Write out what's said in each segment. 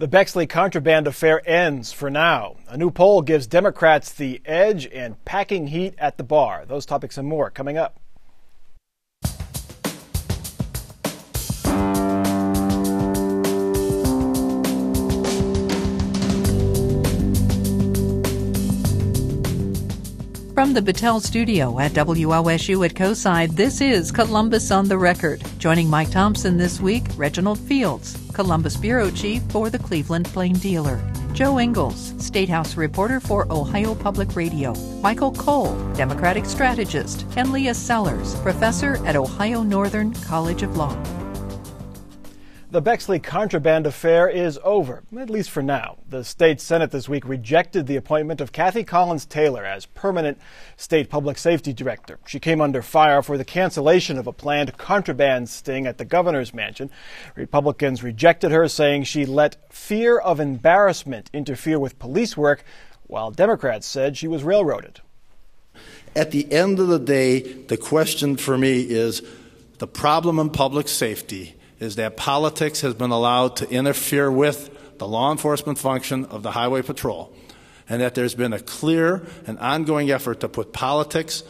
The Bexley contraband affair ends for now. A new poll gives Democrats the edge and packing heat at the bar. Those topics and more coming up. From the Battelle studio at WOSU at COSI, this is Columbus on the Record. Joining Mike Thompson this week, Reginald Fields, Columbus Bureau Chief for the Cleveland Plain Dealer. Jo Ingles, State House reporter for Ohio Public Radio. Michael Cole, Democratic strategist. And Leah Sellers, professor at Ohio Northern College of Law. The Bexley contraband affair is over, at least for now. The state Senate this week rejected the appointment of Kathy Collins Taylor as permanent state public safety director. She came under fire for the cancellation of a planned contraband sting at the governor's mansion. Republicans rejected her, saying she let fear of embarrassment interfere with police work, while Democrats said she was railroaded. At the end of the day, the question for me is the problem in public safety is that politics has been allowed to interfere with the law enforcement function of the Highway Patrol, and that there's been a clear and ongoing effort to put politics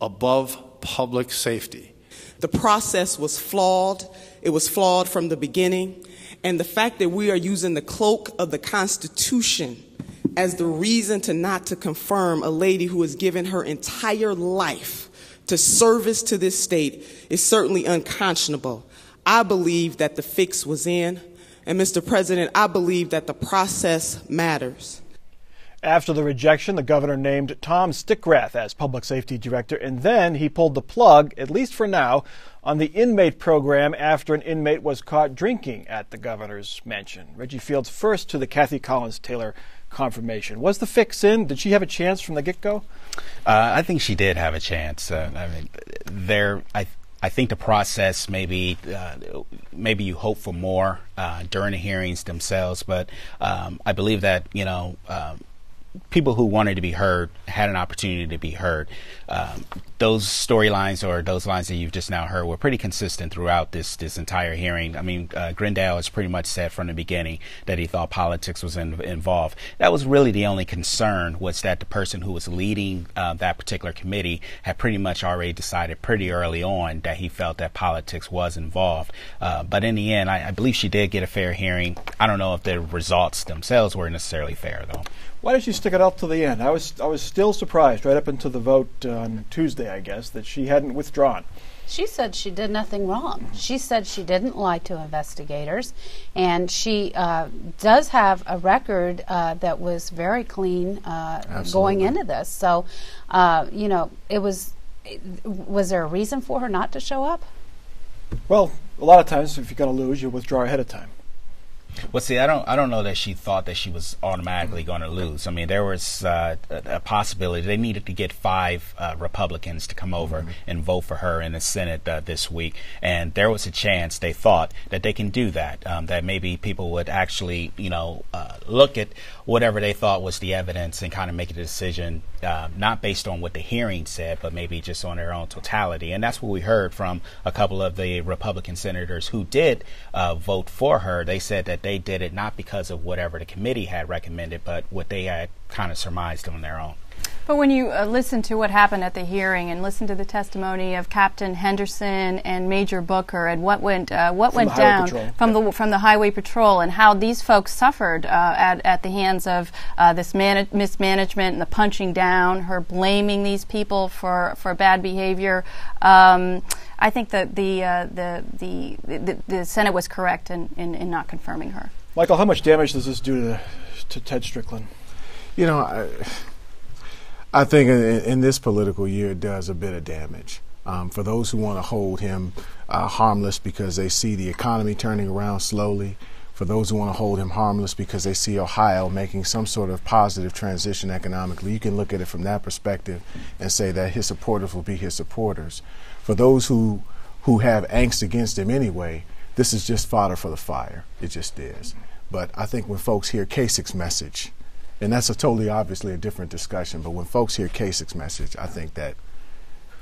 above public safety. The process was flawed. It was flawed from the beginning. And the fact that we are using the cloak of the Constitution as the reason to not to confirm a lady who has given her entire life to service to this state is certainly unconscionable. I believe that the fix was in. And Mr. President, I believe that the process matters. After the rejection, the governor named Tom Stickrath as public safety director, and then he pulled the plug, at least for now, on the inmate program after an inmate was caught drinking at the governor's mansion. Reggie Fields first to the Kathy Collins Taylor confirmation. Was the fix in? Did she have a chance from the get go? Uh, I think she did have a chance. Uh, I mean, there, I I think the process maybe uh, maybe you hope for more uh, during the hearings themselves, but um, I believe that you know um, people who wanted to be heard had an opportunity to be heard. Um, those storylines or those lines that you've just now heard were pretty consistent throughout this this entire hearing. I mean, uh, has pretty much said from the beginning that he thought politics was in, involved. That was really the only concern was that the person who was leading uh, that particular committee had pretty much already decided pretty early on that he felt that politics was involved. Uh, but in the end, I, I believe she did get a fair hearing. I don't know if the results themselves were necessarily fair, though. Why did she stick it out to the end? I was I was still surprised right up until the vote on Tuesday, I guess, that she hadn't withdrawn. She said she did nothing wrong. She said she didn't lie to investigators, and she uh, does have a record uh, that was very clean uh, going into this. So, uh, you know, it was. Was there a reason for her not to show up? Well, a lot of times, if you're going to lose, you withdraw ahead of time. Well, see, I don't, I don't know that she thought that she was automatically going to lose. I mean, there was uh, a, a, possibility they needed to get five uh, Republicans to come over mm-hmm. and vote for her in the Senate uh, this week, and there was a chance they thought that they can do that. Um, that maybe people would actually, you know, uh, look at whatever they thought was the evidence and kind of make a decision uh, not based on what the hearing said, but maybe just on their own totality. And that's what we heard from a couple of the Republican senators who did uh, vote for her. They said that they did it not because of whatever the committee had recommended, but what they had kind of surmised on their own. But when you uh, listen to what happened at the hearing and listen to the testimony of Captain Henderson and Major Booker and what went uh, what from went down Patrol. from yeah. the from the Highway Patrol and how these folks suffered uh, at at the hands of uh, this man- mismanagement and the punching down, her blaming these people for for bad behavior. Um, I think that the, uh, the, the, the the Senate was correct in, in, in not confirming her. Michael, how much damage does this do to, to Ted Strickland? You know, I, I think in, in, this political year it does a bit of damage. Um, for those who want to hold him uh, harmless because they see the economy turning around slowly, for those who want to hold him harmless because they see Ohio making some sort of positive transition economically, you can look at it from that perspective and say that his supporters will be his supporters. For those who who have angst against him anyway, this is just fodder for the fire. It just is. But I think when folks hear Kasich's message, and that's a totally obviously a different discussion, but when folks hear Kasich's message, I think that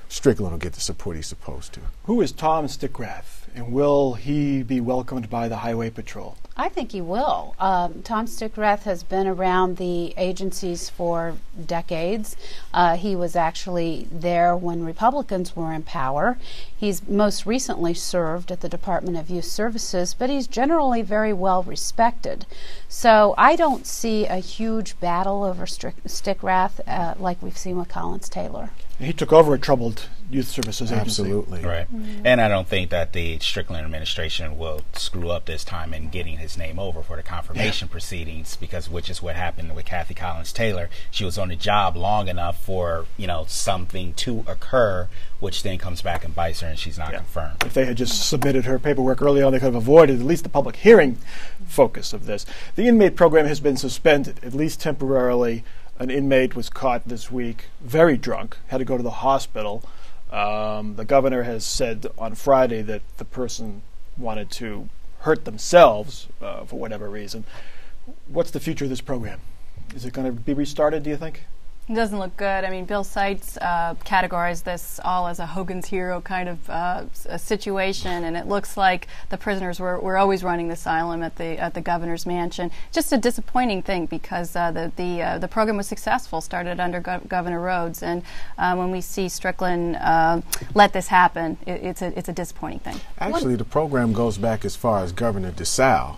Strickland will get the support he's supposed to. Who is Tom Stickrath? And will he be welcomed by the Highway Patrol? I think he will. Um, Tom Stickrath has been around the agencies for decades. Uh, he was actually there when Republicans were in power. He's most recently served at the Department of Youth Services, but he's generally very well respected. So I don't see a huge battle over Stickrath uh, like we've seen with Collins Taylor. He took over a troubled youth services agency. Absolutely. Right. Mm-hmm. And I don't think that the Strickland administration will screw up this time in getting his name over for the confirmation proceedings because which is what happened with Kathy Collins Taylor. She was on the job long enough for, you know, something to occur which then comes back and bites her and she's not Yeah. confirmed. If they had just submitted her paperwork early on, they could have avoided at least the public hearing focus of this. The inmate program has been suspended, at least temporarily. An inmate was caught this week, very drunk, had to go to the hospital. Um, the governor has said on Friday that the person wanted to hurt themselves uh, for whatever reason. What's the future of this program? Is it going to be restarted, do you think? It doesn't look good. I mean, Bill Seitz uh, categorized this all as a Hogan's Hero kind of uh, situation, and it looks like the prisoners were, were always running the asylum at the at the governor's mansion. Just a disappointing thing because uh, the the uh, the program was successful, started under Gov- Governor Rhodes, and uh, when we see Strickland uh, let this happen, it, it's a it's a disappointing thing. Actually, the program goes back as far as Governor DiSalle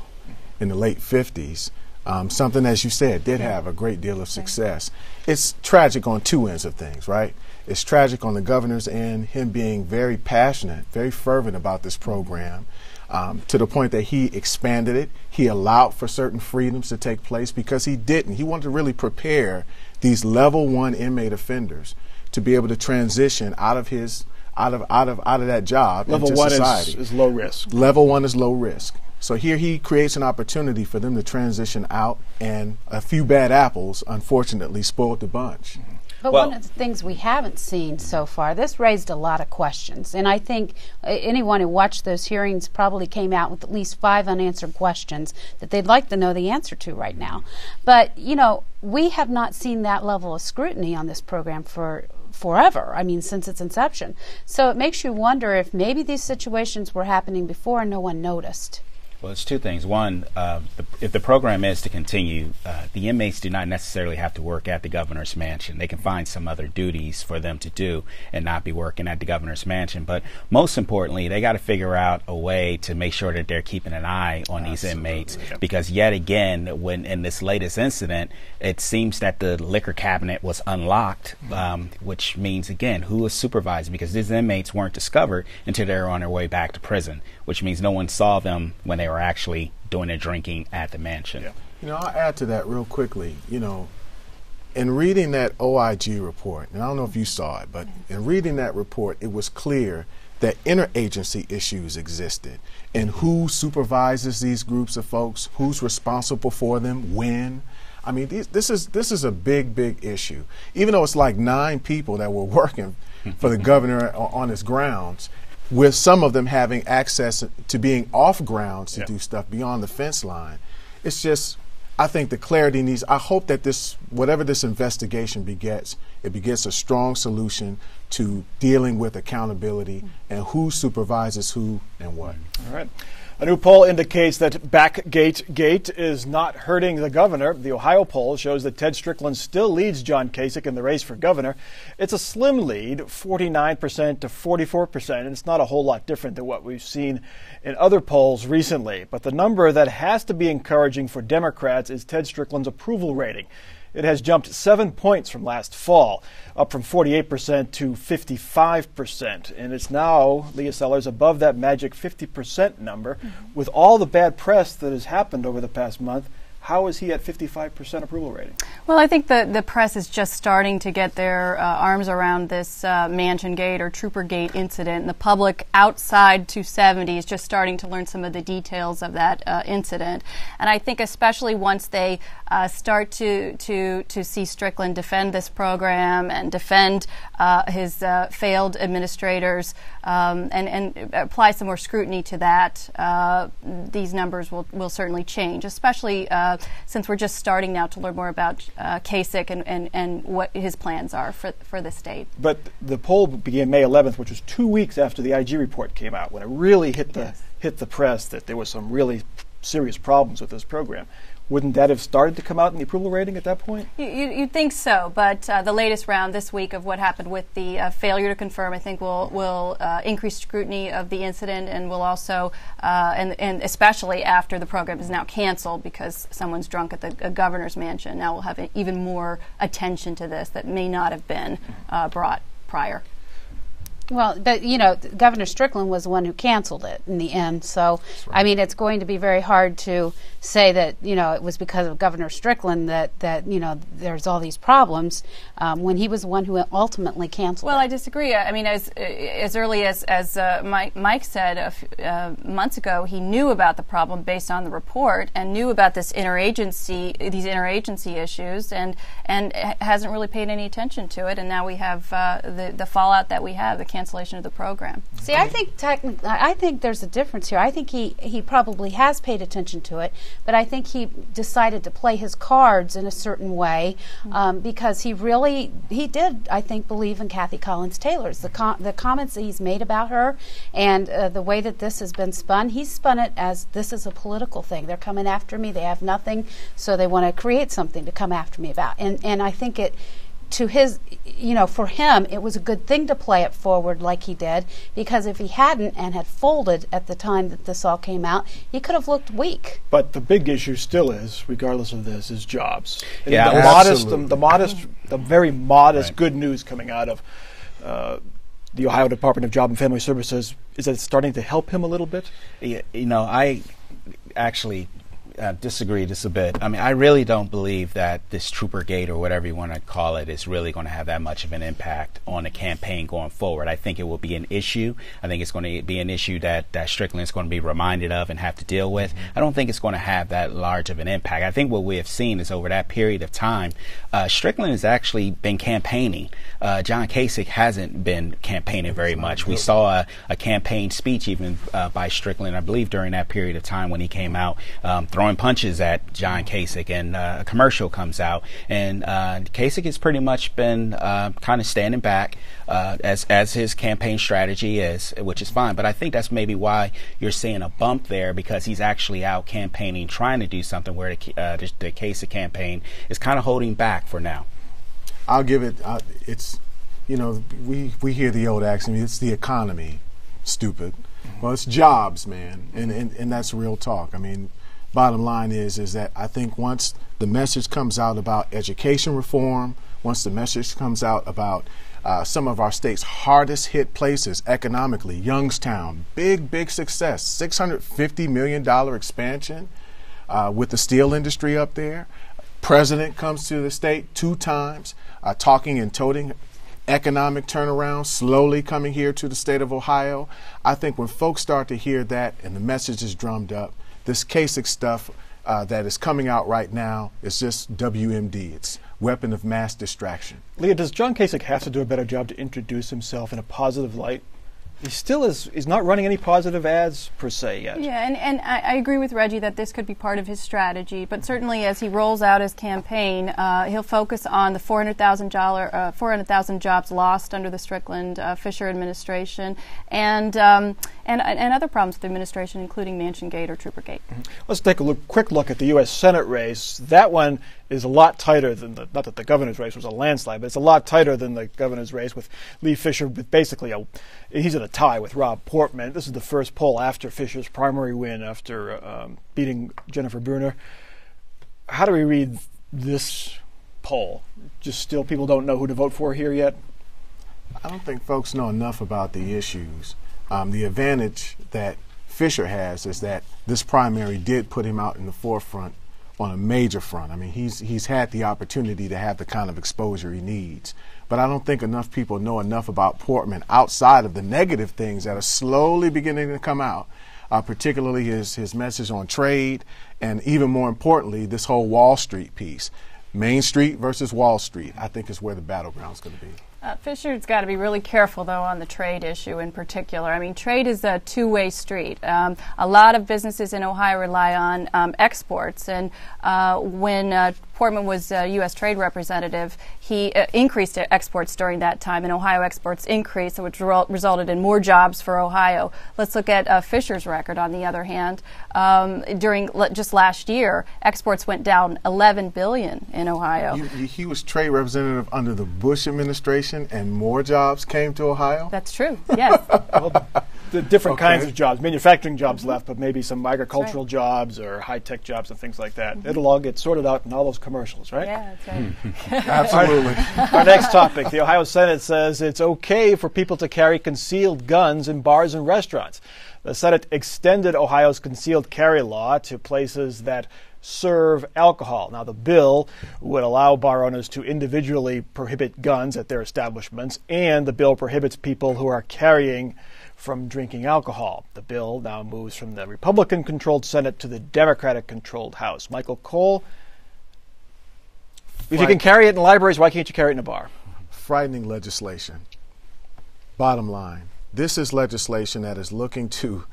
in the late 50s. Um, something, as you said, did have a great deal of success. It's tragic on two ends of things, right? It's tragic on the governor's end, him being very passionate, very fervent about this program, um, to the point that he expanded it. He allowed for certain freedoms to take place because he didn't. He wanted to really prepare these level one inmate offenders to be able to transition out of his out of out of out of that job Level into one society. is, is low risk. Level one is low risk. So here he creates an opportunity for them to transition out, and a few bad apples, unfortunately, spoiled the bunch. But Well- one of the things we haven't seen so far, this raised a lot of questions. And I think uh, anyone who watched those hearings probably came out with at least five unanswered questions that they'd like to know the answer to right now. But, you know, we have not seen that level of scrutiny on this program for forever. I mean, since its inception. So it makes you wonder if maybe these situations were happening before and no one noticed. Well, it's two things. One, uh, the, if the program is to continue, uh, the inmates do not necessarily have to work at the governor's mansion. They can find some other duties for them to do and not be working at the governor's mansion. But most importantly, they got to figure out a way to make sure that they're keeping an eye on these inmates. Because yet again, when in this latest incident, it seems that the liquor cabinet was unlocked, um, which means again, who is supervising? Because these inmates weren't discovered until they were on their way back to prison, which means no one saw them when they were actually doing their drinking at the mansion. You know, I'll add to that real quickly. You know, in reading that OIG report, and I don't know if you saw it, but in reading that report, it was clear that interagency issues existed and who supervises these groups of folks, who's responsible for them, when. I mean, these, this is this is a big, big issue. Even though it's like nine people that were working for the governor on his grounds, with some of them having access to being off grounds to Yeah. do stuff beyond the fence line. It's just, I think the clarity needs. I hope that this, whatever this investigation begets, it begets a strong solution to dealing with accountability and who supervises who and what. All right. A new poll indicates that Backgate Gate is not hurting the governor. The Ohio poll shows that Ted Strickland still leads John Kasich in the race for governor. It's a slim lead, 49% to 44%, and it's not a whole lot different than what we've seen in other polls recently. But the number that has to be encouraging for Democrats is Ted Strickland's approval rating. It has jumped seven points from last fall, up from 48% to 55%. And it's now, Leah Sellers, above that magic 50% number. Mm-hmm. With all the bad press that has happened over the past month, how is he at 55% approval rating? Well, I think the, the press is just starting to get their uh, arms around this uh, Mansion Gate or Trooper Gate incident. And the public outside 270 is just starting to learn some of the details of that uh, incident. And I think, especially once they uh, start to, to, to see Strickland defend this program and defend uh, his uh, failed administrators um, and, and apply some more scrutiny to that, these numbers will, will certainly change, especially since we're just starting now to learn more about uh, Kasich and, and, and what his plans are for, for the state. But the poll began May 11th, which was two weeks after the IG report came out, when it really hit the Yes. hit the press that there was some really serious problems with this program. Wouldn't that have started to come out in the approval rating at that point? You, you, you'd think so, but uh, the latest round this week of what happened with the uh, failure to confirm, I think, will will uh, increase scrutiny of the incident, and will also, uh, and and especially after the program is now canceled because someone's drunk at the uh, governor's mansion. Now we'll have even more attention to this that may not have been uh, brought prior. Well, but you know, Governor Strickland was the one who canceled it in the end. So, I mean, it's going to be very hard to say that you know it was because of Governor Strickland that that you know there's all these problems um, when he was the one who ultimately canceled it. Well, it. I disagree. I mean, as as early as as uh, Mike, Mike said a f- uh, months ago, he knew about the problem based on the report and knew about this interagency these interagency issues, and and hasn't really paid any attention to it. And now we have uh, the the fallout that we have, the cancellation of the program. See, I think techni- I I think there's a difference here. I think he, he probably has paid attention to it, but I think he decided to play his cards in a certain way um, because he really he did I think believe in Kathy Collins Taylor's the com- the comments that he's made about her and uh, the way that this has been spun. He's spun it as this is a political thing. They're coming after me. They have nothing, so they want to create something to come after me about. And and I think it to his you know for him it was a good thing to play it forward like he did because if he hadn't and had folded at the time that this all came out he could have looked weak But the big issue still is, regardless of this, is jobs. And Yeah, the modest, the, absolutely. the modest, the very modest Right. good news coming out of uh, the Ohio Department of Job and Family Services is that it's starting to help him a little bit. Yeah, you know, I actually uh, disagree just a bit. I mean, I really don't believe that this Trooper Gate or whatever you want to call it is really going to have that much of an impact on the campaign going forward. I think it will be an issue. I think it's going to be an issue that, that Strickland is going to be reminded of and have to deal with. I don't think it's going to have that large of an impact. I think what we have seen is over that period of time, uh, Strickland has actually been campaigning. Uh, John Kasich hasn't been campaigning very much. We saw a, a campaign speech even uh, by Strickland, I believe, during that period of time when he came out um, throwing punches at John Kasich, and uh, a commercial comes out, and uh, Kasich has pretty much been uh, kind of standing back uh, as as his campaign strategy is, which is fine. But I think that's maybe why you're seeing a bump there because he's actually out campaigning, trying to do something where the, uh, the, the Kasich campaign is kind of holding back for now. I'll give it. Uh, it's, you know, we we hear the old axiom. It's the economy, stupid. Well, it's jobs, man, and, and and that's real talk. I mean, bottom line is is that I think once the message comes out about education reform, once the message comes out about uh, some of our state's hardest hit places economically, Youngstown, big big success, six hundred fifty million dollar expansion uh, with the steel industry up there. President comes to the state two times, uh, talking and toting economic turnaround, slowly coming here to the state of Ohio. I think when folks start to hear that and the message is drummed up, this Kasich stuff uh, that is coming out right now is just WMD. It's weapon of mass distraction. Leah, does John Kasich have to do a better job to introduce himself in a positive light? He still is. He's not running any positive ads per se yet. Yeah, and, and I, I agree with Reggie that this could be part of his strategy. But certainly, as he rolls out his campaign, uh, he'll focus on the 400,000 uh, 400,000 jobs lost under the Strickland uh, Fisher administration, and, um, and and other problems with the administration, including Mansion Gate or Trooper Gate. Let's take a look, quick look at the U.S. Senate race. That one is a lot tighter than the. Not that the governor's race was a landslide, but it's a lot tighter than the governor's race with Lee Fisher with basically a. He's in a tie with Rob Portman. This is the first poll after Fisher's primary win after um, beating Jennifer Brunner. How do we read this poll? Just still people don't know who to vote for here yet. I don't think folks know enough about the issues. Um, the advantage that Fisher has is that this primary did put him out in the forefront on a major front. I mean, he's he's had the opportunity to have the kind of exposure he needs. But I don't think enough people know enough about Portman outside of the negative things that are slowly beginning to come out. Uh, particularly his his message on trade, and even more importantly, this whole Wall Street piece. Main Street versus Wall Street, I think, is where the battleground's going to be. Uh, Fisher's got to be really careful, though, on the trade issue in particular. I mean, trade is a two way street. Um, a lot of businesses in Ohio rely on um, exports, and uh, when uh, Portman was a U.S. trade representative, he uh, increased exports during that time, and Ohio exports increased, which re- resulted in more jobs for Ohio. Let's look at uh, Fisher's record, on the other hand. Um, during l- just last year, exports went down 11 billion in Ohio. He, he was trade representative under the Bush administration, and more jobs came to Ohio. That's true. Yes. well, the different okay. kinds of jobs, manufacturing jobs mm-hmm. left, but maybe some agricultural right. jobs or high tech jobs and things like that. Mm-hmm. It'll all get sorted out in all those commercials, right? Yeah, that's right. Hmm. Absolutely. Our next topic the Ohio Senate says it's okay for people to carry concealed guns in bars and restaurants. The Senate extended Ohio's concealed carry law to places that serve alcohol. Now, the bill would allow bar owners to individually prohibit guns at their establishments, and the bill prohibits people who are carrying from drinking alcohol. The bill now moves from the Republican controlled Senate to the Democratic controlled House. Michael Cole, if you can carry it in libraries, why can't you carry it in a bar? Frightening legislation. Bottom line this is legislation that is looking to,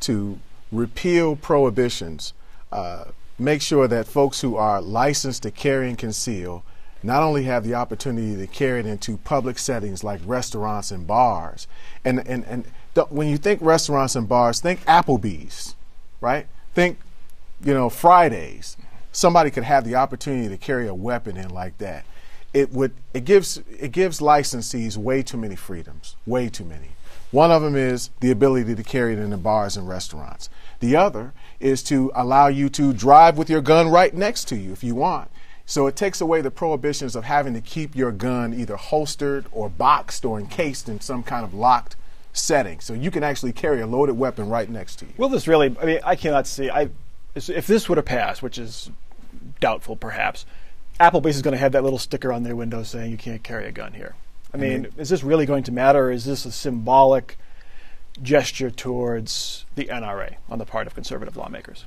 to repeal prohibitions, uh, make sure that folks who are licensed to carry and conceal not only have the opportunity to carry it into public settings like restaurants and bars, and, and, and when you think restaurants and bars, think Applebee's, right? Think, you know, Fridays. Somebody could have the opportunity to carry a weapon in like that. It would it gives it gives licensees way too many freedoms, way too many. One of them is the ability to carry it in the bars and restaurants. The other is to allow you to drive with your gun right next to you if you want. So it takes away the prohibitions of having to keep your gun either holstered or boxed or encased in some kind of locked setting. So you can actually carry a loaded weapon right next to you. Will this really? I mean, I cannot see. I if this would have passed, which is doubtful, perhaps. Applebee's is going to have that little sticker on their window saying you can't carry a gun here. I mean, is this really going to matter? Or is this a symbolic gesture towards the NRA on the part of conservative lawmakers?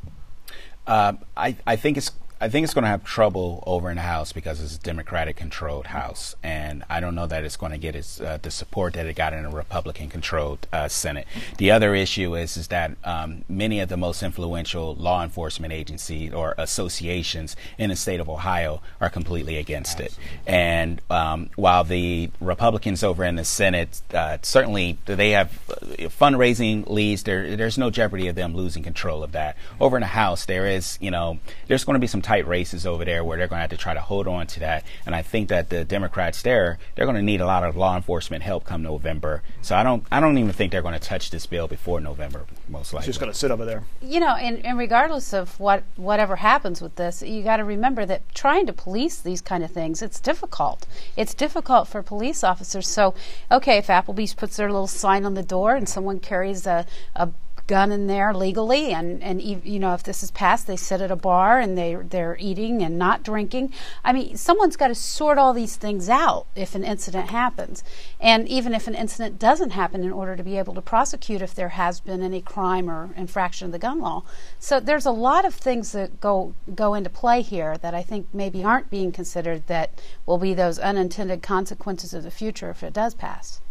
Uh, I, I think it's I think it's going to have trouble over in the House because it's a Democratic controlled House. And I don't know that it's going to get its, uh, the support that it got in a Republican controlled uh, Senate. The other issue is, is that um, many of the most influential law enforcement agencies or associations in the state of Ohio are completely against Absolutely. it. And um, while the Republicans over in the Senate uh, certainly they have uh, fundraising leads, there, there's no jeopardy of them losing control of that. Over in the House, there is, you know, there's going to be some tight races over there where they're going to have to try to hold on to that. And I think that the Democrats there, they're going to need a lot of law enforcement help come November. So I don't, I don't even think they're going to touch this bill before November, most likely. It's just going to sit over there. You know, and, and regardless of what whatever happens with this, you got to remember that trying to police these kind of things, it's difficult. It's difficult for police officers. So, okay, if Applebee's puts their little sign on the door and someone carries a, a gun in there legally, and and you know if this is passed, they sit at a bar and they they're eating and not drinking. I mean, someone's got to sort all these things out if an incident happens, and even if an incident doesn't happen, in order to be able to prosecute if there has been any crime or infraction of the gun law. So there's a lot of things that go go into play here that I think maybe aren't being considered that will be those unintended consequences of the future if it does pass.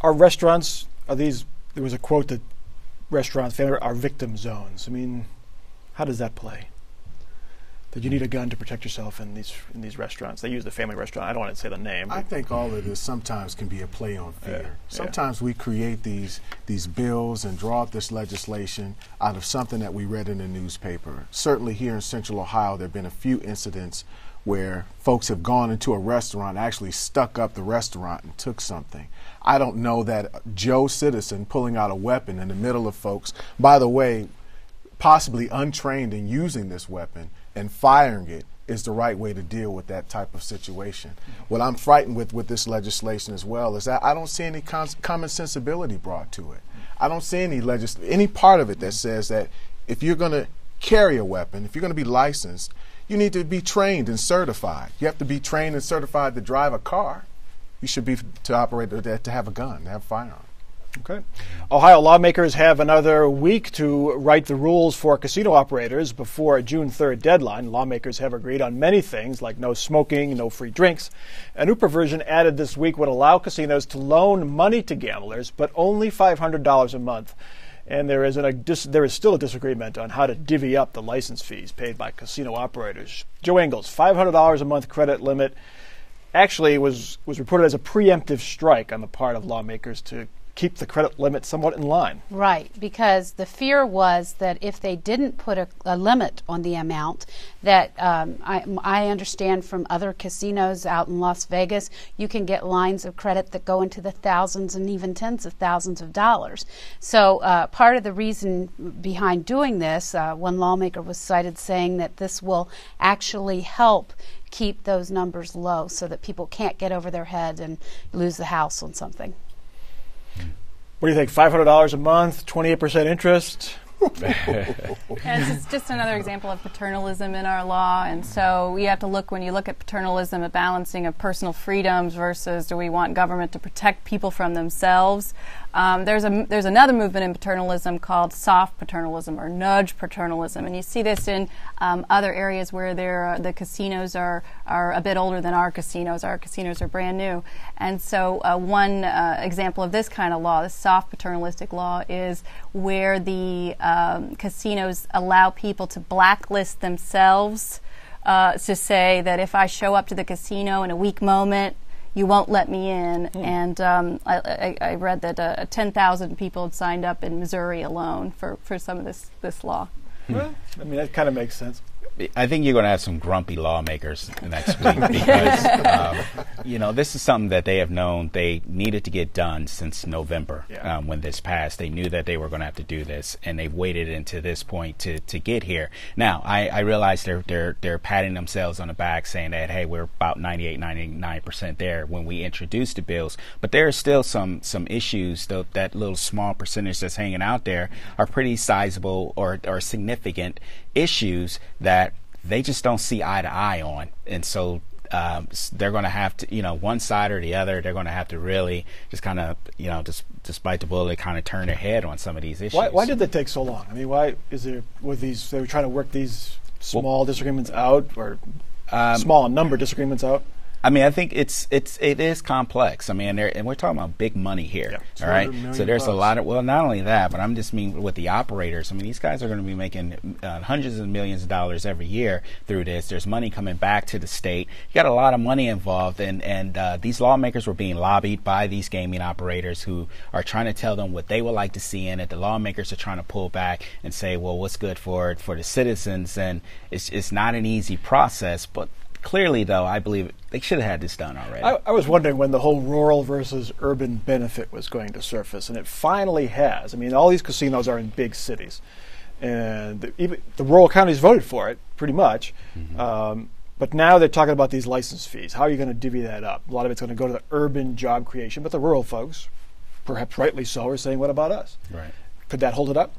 Are restaurants are these? There was a quote that restaurants are victim zones. I mean, how does that play? That you need a gun to protect yourself in these in these restaurants. They use the family restaurant. I don't want to say the name. I think all of this sometimes can be a play on fear. Yeah, sometimes yeah. we create these these bills and draw up this legislation out of something that we read in the newspaper. Certainly here in Central Ohio, there have been a few incidents where folks have gone into a restaurant, actually stuck up the restaurant and took something. I don't know that Joe Citizen pulling out a weapon in the middle of folks, by the way, possibly untrained in using this weapon and firing it is the right way to deal with that type of situation. What I'm frightened with with this legislation as well is that I don't see any common sensibility brought to it. I don't see any legis- any part of it that says that if you're going to carry a weapon, if you're going to be licensed, you need to be trained and certified. You have to be trained and certified to drive a car you should be to operate uh, to have a gun, to have a firearm. Okay. Ohio lawmakers have another week to write the rules for casino operators before a June 3rd deadline. Lawmakers have agreed on many things like no smoking, no free drinks. A new provision added this week would allow casinos to loan money to gamblers, but only $500 a month. And there is, an, a dis, there is still a disagreement on how to divvy up the license fees paid by casino operators. Jo Ingles, $500 a month credit limit, actually was, was reported as a preemptive strike on the part of lawmakers to keep the credit limit somewhat in line. Right, because the fear was that if they didn't put a, a limit on the amount, that um, I, I, understand from other casinos out in Las Vegas, you can get lines of credit that go into the thousands and even tens of thousands of dollars. So, uh, part of the reason behind doing this, uh, one lawmaker was cited saying that this will actually help keep those numbers low so that people can't get over their head and lose the house on something. What do you think? Five hundred dollars a month, twenty eight percent interest. it's just another example of paternalism in our law, and so we have to look when you look at paternalism, a balancing of personal freedoms versus do we want government to protect people from themselves? Um, there's a there's another movement in paternalism called soft paternalism or nudge paternalism, and you see this in um, other areas where there the casinos are are a bit older than our casinos. Our casinos are brand new, and so uh, one uh, example of this kind of law, this soft paternalistic law, is where the um, casinos allow people to blacklist themselves. Uh, to say that if I show up to the casino in a weak moment, you won't let me in. Mm. And um, I, I, I, read that uh, 10,000 people had signed up in Missouri alone for, for some of this, this law. Well, I mean, that kind of makes sense. I think you're going to have some grumpy lawmakers next week because um, you know this is something that they have known they needed to get done since November yeah. um, when this passed. They knew that they were going to have to do this, and they've waited into this point to, to get here. Now, I, I realize they're they're they're patting themselves on the back, saying that hey, we're about 98, 99 percent there when we introduced the bills, but there are still some some issues. Though that little small percentage that's hanging out there are pretty sizable or or significant issues that they just don't see eye to eye on. And so um, they're going to have to, you know, one side or the other, they're going to have to really just kind of, you know, just despite the bullet, kind of turn their head on some of these issues. Why, why did that take so long? I mean, why is there, with these, they were trying to work these small well, disagreements out or um, small number disagreements out? I mean, I think it's it's it is complex. I mean, and we're talking about big money here, yeah, all right. So there's bucks. a lot of well, not only that, but I'm just mean with the operators. I mean, these guys are going to be making uh, hundreds of millions of dollars every year through this. There's money coming back to the state. You got a lot of money involved, and and uh, these lawmakers were being lobbied by these gaming operators who are trying to tell them what they would like to see in it. The lawmakers are trying to pull back and say, well, what's good for for the citizens, and it's it's not an easy process, but clearly, though, I believe they should have had this done already. I, I, was wondering when the whole rural versus urban benefit was going to surface, and it finally has. I mean, all these casinos are in big cities, and the, even the rural counties voted for it pretty much. Mm-hmm. Um, but now they're talking about these license fees. How are you going to divvy that up? A lot of it's going to go to the urban job creation, but the rural folks, perhaps rightly so, are saying, "What about us?" Right. Could that hold it up?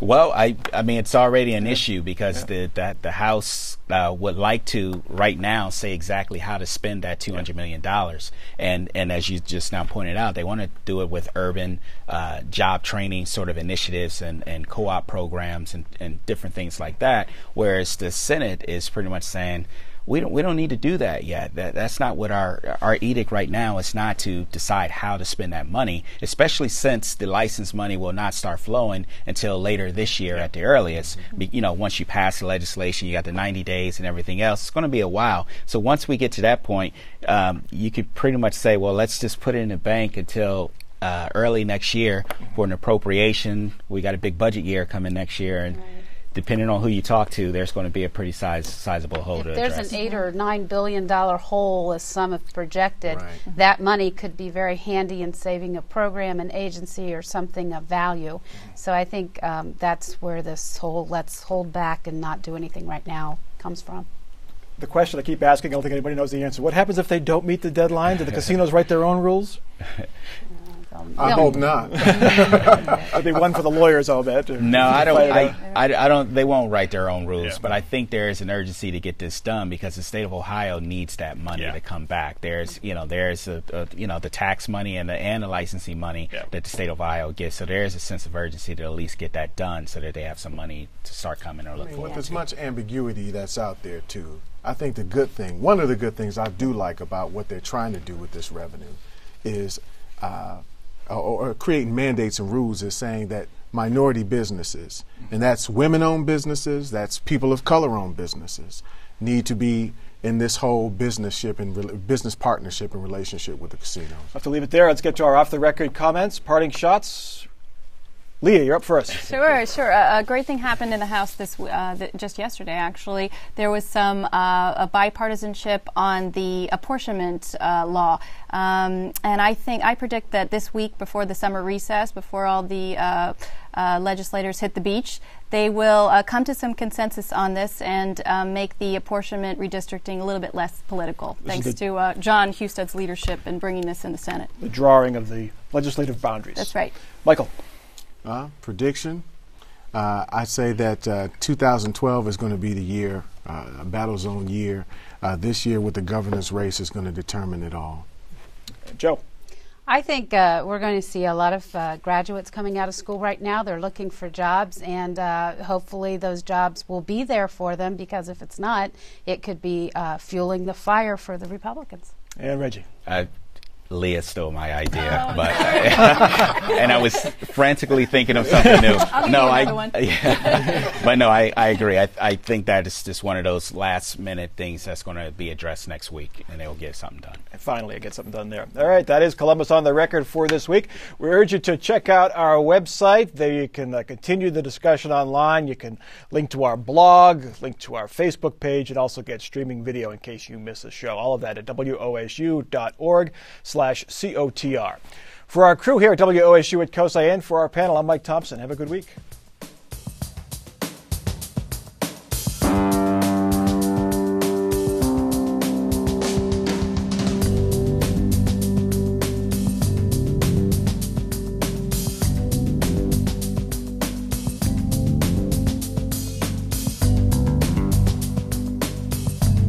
Well, I I mean it's already an yeah. issue because yeah. the that the House uh, would like to right now say exactly how to spend that two hundred million dollars, and and as you just now pointed out, they want to do it with urban uh, job training sort of initiatives and, and co-op programs and, and different things like that. Whereas the Senate is pretty much saying we don't we don't need to do that yet. That that's not what our our edict right now is not to decide how to spend that money, especially since the license money will not start flowing until later this year at the earliest. Mm-hmm. You know, once you pass the legislation, you got the 90 days and everything else. It's going to be a while. So once we get to that point, um, you could pretty much say, well, let's just put it in the bank until uh, early next year for an appropriation. We got a big budget year coming next year, and. Right depending on who you talk to, there's going to be a pretty size, sizable hole if to there's address. an eight or nine billion dollar hole, as some have projected, right. that money could be very handy in saving a program, an agency, or something of value. So I think um, that's where this whole let's hold back and not do anything right now comes from. The question I keep asking, I don't think anybody knows the answer. What happens if they don't meet the deadline? Do the casinos write their own rules? I hope not. It'll be one for the lawyers, I'll bet. No, I don't. I, I, I, don't. They won't write their own rules, yeah. but I think there is an urgency to get this done because the state of Ohio needs that money yeah. to come back. There's, you know, there's a, a, you know the tax money and the and the licensing money yeah. that the state of Ohio gets. So there is a sense of urgency to at least get that done, so that they have some money to start coming or look I mean, With as much ambiguity that's out there too, I think the good thing, one of the good things I do like about what they're trying to do with this revenue, is. Uh, or, or creating mandates and rules is saying that minority businesses, and that's women owned businesses, that's people of color owned businesses, need to be in this whole business ship and business partnership and relationship with the casinos. I have to leave it there. Let's get to our off the record comments, parting shots. Leah, you're up first. Sure, sure. a great thing happened in the House this uh, th- just yesterday. Actually, there was some uh, a bipartisanship on the apportionment uh, law, um, and I think I predict that this week, before the summer recess, before all the uh, uh, legislators hit the beach, they will uh, come to some consensus on this and make the apportionment redistricting a little bit less political. This thanks to Jon Husted's leadership in bringing this in the Senate. The drawing of the legislative boundaries. That's right, Michael. Uh, prediction. Uh, I'd say that uh, 2012 is going to be the year, uh, a battle zone year. Uh, this year, with the governor's race, is going to determine it all. Jo. I think uh, we're going to see a lot of uh, graduates coming out of school right now. They're looking for jobs, and uh, hopefully, those jobs will be there for them because if it's not, it could be fueling the fire for the Republicans. And Reggie. Leah stole my idea, oh, but and I was frantically thinking of something new. no, I yeah, but no, I, I agree. I, I think that is just one of those last minute things that's going to be addressed next week, and they'll get something done. And finally, I get something done there. All right, that is Columbus on the record for this week. We urge you to check out our website. There you can uh, continue the discussion online. You can link to our blog, link to our Facebook page, and also get streaming video in case you miss a show. All of that at wosu.org slash COTR. For our crew here at WOSU at COSI for our panel, I'm Mike Thompson. Have a good week.